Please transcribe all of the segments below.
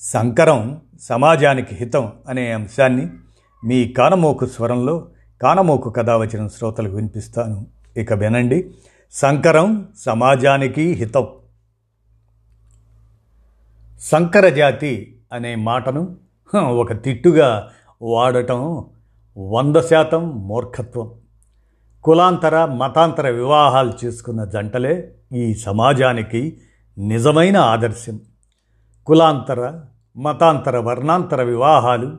సంకరం సమాజానికి హితం అనే అంశాన్ని మీ కానమోకు స్వరంలో కానమోకు కథావచనం శ్రోతలకు వినిపిస్తాను. ఇక వినండి. సంకరం సమాజానికి హితం. సంకర జాతి అనే మాటను ఒక తిట్టుగా వాడటం వంద శాతం మూర్ఖత్వం. కులాంతర మతాంతర వివాహాలు చేసుకున్న జంటలే ఈ సమాజానికి నిజమైన ఆదర్శం. కులాంతర మతాంతర వర్ణాంతర వివాహాలు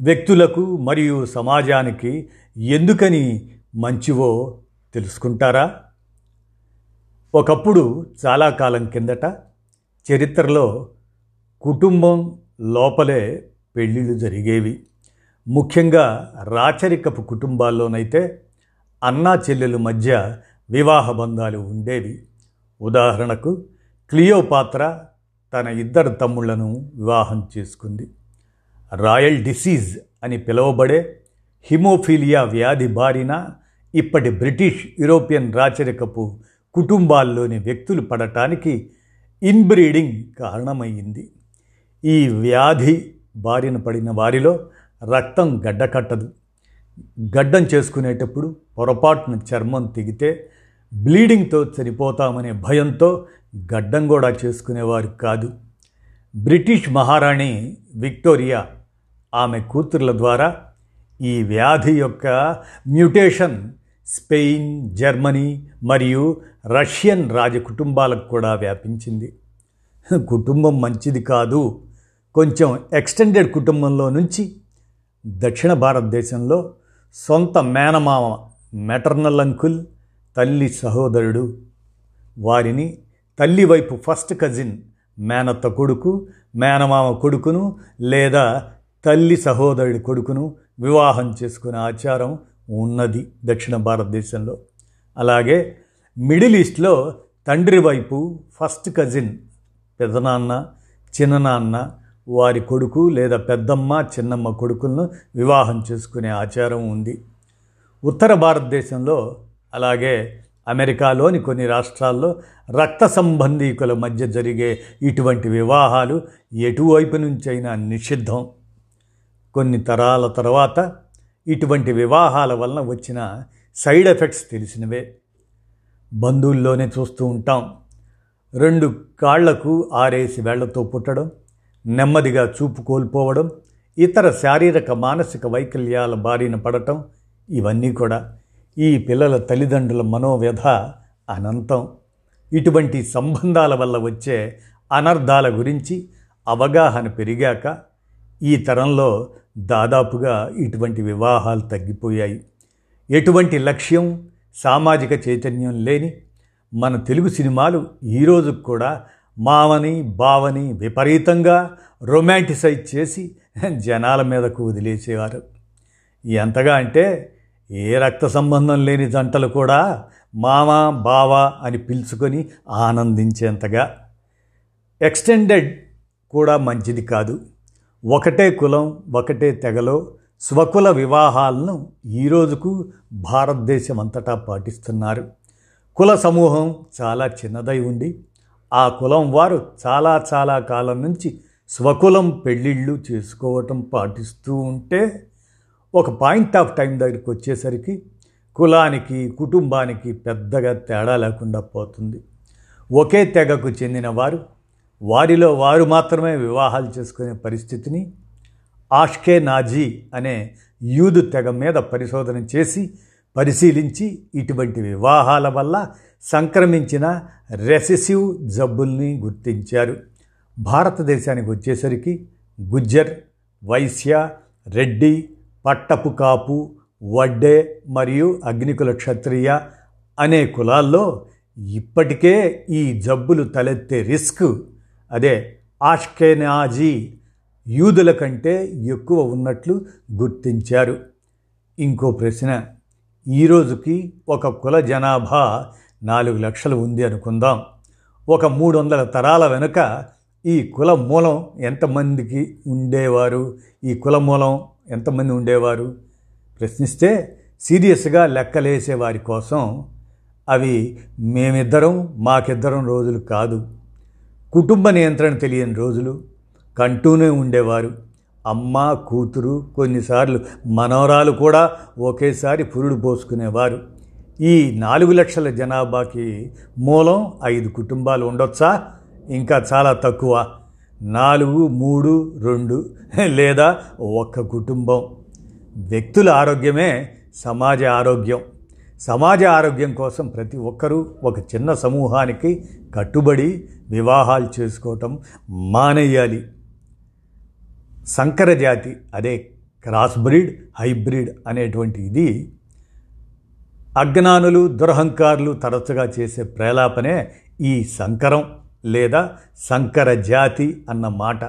వ్యక్తులకు మరియు సమాజానికి ఎందుకని మంచివో తెలుసుకుంటారా? ఒకప్పుడు చాలా కాలం కిందట చరిత్రలో కుటుంబం లోపలే పెళ్ళిళ్ళు జరిగేవి. ముఖ్యంగా రాచరికపు కుటుంబాల్లోనైతే అన్నా చెల్లెల మధ్య వివాహ బంధాలు ఉండేవి. ఉదాహరణకు క్లియోపాత్ర తన ఇద్దరు తమ్ముళ్ళను వివాహం చేసుకుంది. రాయల్ డిసీజ్ అని పిలువబడే హిమోఫీలియా వ్యాధి బారిన ఇప్పటి బ్రిటిష్ యూరోపియన్ రాచరికపు కుటుంబాల్లోని వ్యక్తులు పడటానికి ఇన్బ్రీడింగ్ కారణమయ్యింది ఈ వ్యాధి బారిన పడిన వారిలో రక్తం గడ్డకట్టదు. గడ్డం చేసుకునేటప్పుడు పొరపాటున చర్మం తెగితే బ్లీడింగ్తో చనిపోతామనే భయంతో గడ్డం కూడా చేసుకునేవారు కాదు. బ్రిటిష్ మహారాణి విక్టోరియా ఆమె కూతుర్ల ద్వారా ఈ వ్యాధి యొక్క మ్యూటేషన్ స్పెయిన్ జర్మనీ మరియు రష్యన్ రాజ కుటుంబాలకు కూడా వ్యాపించింది. కుటుంబం మంచిది కాదు. కొంచెం ఎక్స్టెండెడ్ కుటుంబంలో నుంచి దక్షిణ భారతదేశంలో సొంత మేనమామ మెటర్నల్ అంకుల్ తల్లి సహోదరుడు వారిని తల్లి వైపు ఫస్ట్ కజిన్ మేనత్త కొడుకు మేనమామ కొడుకును లేదా తల్లి సహోదరుడి కొడుకును వివాహం చేసుకునే ఆచారం ఉన్నది దక్షిణ భారతదేశంలో. అలాగే మిడిల్ ఈస్ట్లో తండ్రి వైపు ఫస్ట్ కజిన్ పెదనాన్న చిన్ననాన్న వారి కొడుకు లేదా పెద్దమ్మ చిన్నమ్మ కొడుకులను వివాహం చేసుకునే ఆచారం ఉంది. ఉత్తర భారతదేశంలో అలాగే అమెరికాలోని కొన్ని రాష్ట్రాల్లో రక్త సంబంధీకుల మధ్య జరిగే ఇటువంటి వివాహాలు ఎటువైపు నుంచైనా నిషిద్ధం. కొన్ని తరాల తర్వాత ఇటువంటి వివాహాల వలన వచ్చిన సైడ్ ఎఫెక్ట్స్ తెలిసినవే. బంధువుల్లోనే చూస్తూ ఉంటాం. రెండు కాళ్ళకు ఆరేసి వేళ్ళతో పుట్టడం నెమ్మదిగా చూపు కోల్పోవడం ఇతర శారీరక మానసిక వైకల్యాల బారిన పడటం ఇవన్నీ కూడా. ఈ పిల్లల తల్లిదండ్రుల మనోవ్యధ అనంతం. ఇటువంటి సంబంధాల వల్ల వచ్చే అనర్థాల గురించి అవగాహన పెరిగాక ఈ తరంలో దాదాపుగా ఇటువంటి వివాహాలు తగ్గిపోయాయి. ఎటువంటి లక్ష్యం సామాజిక చైతన్యం లేని మన తెలుగు సినిమాలు ఈరోజు కూడా మావని బావని విపరీతంగా రొమాంటిసైజ్ చేసి జనాల మీదకు వదిలేసేవారు. ఎంతగా అంటే ఏ రక్త సంబంధం లేని జంటలు కూడా మామ బావ అని పిలుచుకొని ఆనందించేంతగా ఎక్స్టెండెడ్ కూడా మంచిది కాదు. ఒకటే కులం ఒకటే తెగలో స్వకుల వివాహాలను ఈ రోజుకు భారతదేశం అంతటా పాటిస్తున్నారు. కుల సమూహం చాలా చిన్నదై ఉండి ఆ కులం వారు చాలా చాలా కాలం నుంచి స్వకులం పెళ్ళిళ్ళు చేసుకోవటం పాటిస్తూ ఉంటే ఒక పాయింట్ ఆఫ్ టైం దగ్గరికి వచ్చేసరికి కులానికి కుటుంబానికి పెద్దగా తేడా లేకుండా పోతుంది. ఒకే తెగకు చెందిన వారు వారిలో వారు మాత్రమే వివాహాలు చేసుకునే పరిస్థితిని ఆష్కే నాజీ అనే యూదు తెగ మీద పరిశోధన చేసి పరిశీలించి ఇటువంటి వివాహాల వల్ల సంక్రమించిన రెసెసివ్ జబ్బుల్ని గుర్తించారు. భారతదేశానికి వచ్చేసరికి గుజ్జర్ వైశ్య రెడ్డి పట్టపు కాపు వడ్డే మరియు అగ్నికుల క్షత్రియ అనే కులాల్లో ఇప్పటికే ఈ జబ్బులు తలెత్తే రిస్క్. అదే ఆష్కెనాజీ యూదుల కంటే ఎక్కువ ఉన్నట్లు గుర్తించారు. ఇంకో ప్రశ్న ఈరోజుకి ఒక కుల జనాభా నాలుగు లక్షలు ఉంది అనుకుందాం. ఒక మూడు వందల తరాల వెనుక ఈ కుల మూలం ఎంతమందికి ఉండేవారు? ఈ కుల మూలం ఎంతమంది ఉండేవారు? ప్రశ్నిస్తే సీరియస్గా లెక్కలేసే వారి కోసం అవి మేమిద్దరం మాకిద్దరం రోజులు కాదు. కుటుంబ నియంత్రణ తెలియని రోజులు. కంటూనే ఉండేవారు. అమ్మ కూతురు కొన్నిసార్లు మనవరాలు కూడా ఒకేసారి పురుడు పోసుకునేవారు. ఈ నాలుగు లక్షల జనాభాకి మూలం ఐదు కుటుంబాలు ఉండొచ్చా? ఇంకా చాలా తక్కువ. నాలుగు మూడు రెండు లేదా ఒక్క కుటుంబం. వ్యక్తుల ఆరోగ్యమే సమాజ ఆరోగ్యం. సమాజ ఆరోగ్యం కోసం ప్రతి ఒక్కరూ ఒక చిన్న సమూహానికి కట్టుబడి వివాహాలు చేసుకోవటం మానేయాలి. సంకర జాతి అదే క్రాస్ బ్రీడ్ హైబ్రిడ్ అనేటువంటి ఇది అజ్ఞానులు దురహంకారులు తరచుగా చేసే ప్రేలాపనే ఈ సంకరం. లేదా సంకర జాతి అన్న మాట.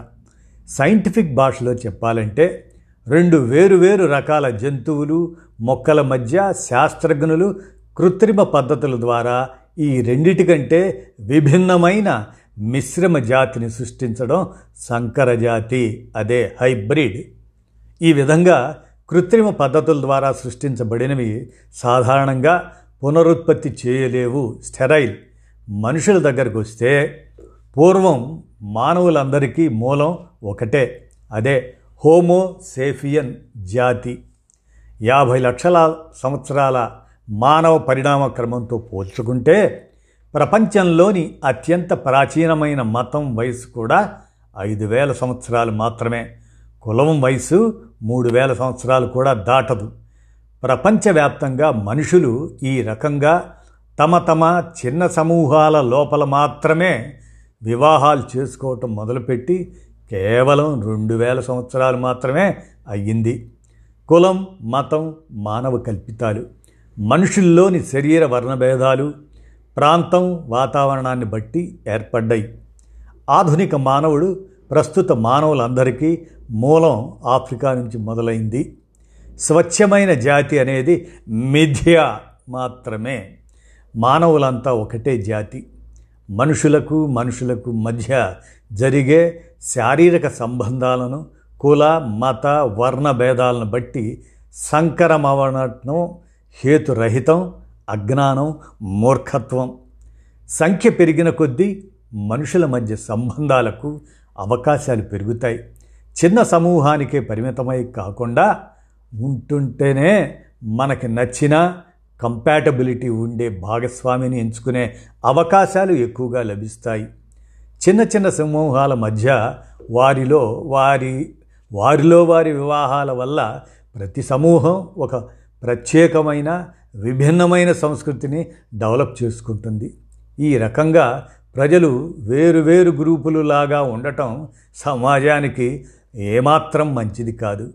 సైంటిఫిక్ భాషలో చెప్పాలంటే రెండు వేరు వేరు రకాల జంతువులు మొక్కల మధ్య శాస్త్రజ్ఞులు కృత్రిమ పద్ధతుల ద్వారా ఈ రెండిటికంటే విభిన్నమైన మిశ్రమ జాతిని సృష్టించడం సంకర జాతి అదే హైబ్రిడ్. ఈ విధంగా కృత్రిమ పద్ధతుల ద్వారా సృష్టించబడినవి సాధారణంగా పునరుత్పత్తి చేయలేవు స్టెరైల్. మనుషుల దగ్గరకు వస్తే పూర్వం మానవులందరికీ మూలం ఒకటే అదే హోమో సేఫియన్ జాతి. యాభై లక్షల సంవత్సరాల మానవ పరిణామ క్రమంతో పోల్చుకుంటే ప్రపంచంలోని అత్యంత ప్రాచీనమైన మతం వయసు కూడా ఐదు వేల సంవత్సరాలు మాత్రమే. కులం వయసు మూడు వేల సంవత్సరాలు కూడా దాటదు. ప్రపంచవ్యాప్తంగా మనుషులు ఈ రకంగా తమ తమ చిన్న సమూహాల లోపల మాత్రమే వివాహాలు చేసుకోవటం మొదలుపెట్టి కేవలం రెండు వేల సంవత్సరాలు మాత్రమే అయ్యింది. కులం మతం మానవ కల్పితాలు మనుషుల్లోని శరీర వర్ణభేదాలు ప్రాంతం వాతావరణాన్ని బట్టి ఏర్పడ్డాయి. ఆధునిక మానవుడు ప్రస్తుత మానవులందరికీ మూలం ఆఫ్రికా నుంచి మొదలైంది. స్వచ్ఛమైన జాతి అనేది మిథ్య మాత్రమే. మానవులంతా ఒకటే జాతి. మనుషులకు మనుషులకు మధ్య జరిగే శారీరక సంబంధాలను కుల మత వర్ణ భేదాలను బట్టి సంకరమవనటం హేతురహితం అజ్ఞానం మూర్ఖత్వం. సంఖ్య పెరిగిన కొద్దీ మనుషుల మధ్య సంబంధాలకు అవకాశాలు పెరుగుతాయి. చిన్న సమూహానికే పరిమితమై కాకుండా ఉంటుంటేనే మనకి నచ్చిన కంపాటబిలిటీ ఉండే భాగస్వామిని ఎంచుకునే అవకాశాలు ఎక్కువగా లభిస్తాయి. చిన్న చిన్న సమూహాల మధ్య వారిలో వారి వారిలో వారి వివాహాల వల్ల ప్రతి సమూహం ఒక ప్రత్యేకమైన విభిన్నమైన సంస్కృతిని డెవలప్ చేసుకుంటుంది. ఈ రకంగా ప్రజలు వేరు వేరు గ్రూపులు లాగా ఉండటం సమాజానికి ఏమాత్రం మంచిది కాదు.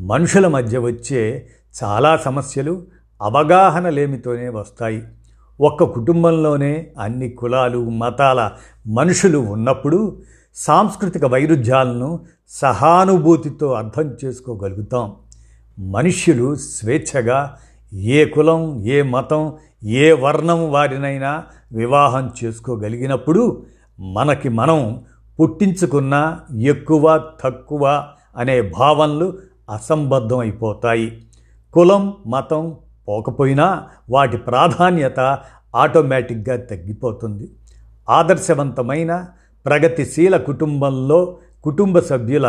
మనుషుల మధ్య వచ్చే చాలా సమస్యలు అవగాహన లేమితోనే వస్తాయి. ఒక్క కుటుంబంలోనే అన్ని కులాలు మతాల మనుషులు ఉన్నప్పుడు సాంస్కృతిక వైరుధ్యాలను సహానుభూతితో అర్థం చేసుకోగలుగుతాం. మనుష్యులు స్వేచ్ఛగా ఏ కులం ఏ మతం ఏ వర్ణం వారినైనా వివాహం చేసుకోగలిగినప్పుడు మనకి మనం పుట్టించుకున్న ఎక్కువ తక్కువ అనే భావనలు అసంబద్ధం అయిపోతాయి కులం మతం పోకపోయినా వాటి ప్రాధాన్యత ఆటోమేటిక్గా తగ్గిపోతుంది. ఆదర్శవంతమైన ప్రగతిశీల కుటుంబంలో కుటుంబ సభ్యుల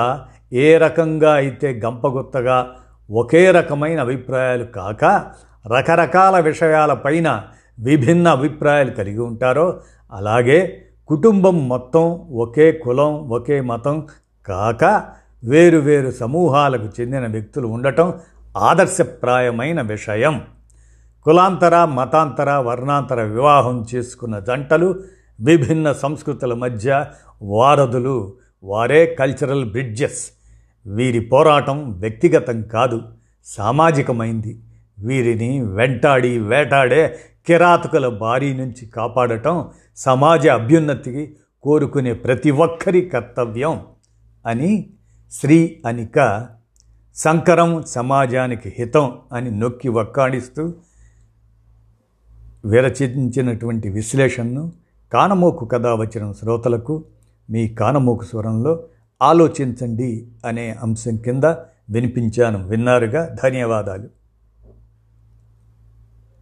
ఏ రకంగా అయితే గంపగుత్తగా ఒకే రకమైన అభిప్రాయాలు కాక రకరకాల విషయాలపైన విభిన్న అభిప్రాయాలు కలిగి ఉంటారో అలాగే కుటుంబం మొత్తం ఒకే కులం ఒకే మతం కాక వేరు వేరు సమూహాలకు చెందిన వ్యక్తులు ఉండటం ఆదర్శప్రాయమైన విషయం. కులాంతర మతాంతర వర్ణాంతర వివాహం చేసుకున్న జంటలు విభిన్న సంస్కృతుల మధ్య వారధులు వారే కల్చరల్ బ్రిడ్జెస్ వీరి పోరాటం వ్యక్తిగతం కాదు సామాజికమైంది. వీరిని వెంటాడి వేటాడే కిరాతకుల బారి నుంచి కాపాడటం సమాజ అభ్యున్నతికి కోరుకునే ప్రతి ఒక్కరి కర్తవ్యం అని శ్రీ అనిక సంకరం సమాజానికి హితం అని నొక్కి వక్కాడిస్తూ విరచించినటువంటి విశ్లేషణను కానమోకు కథ వచ్చిన శ్రోతలకు మీ కానమోకు స్వరంలో ఆలోచించండి అనే అంశం కింద వినిపించాను. విన్నారుగా? ధన్యవాదాలు.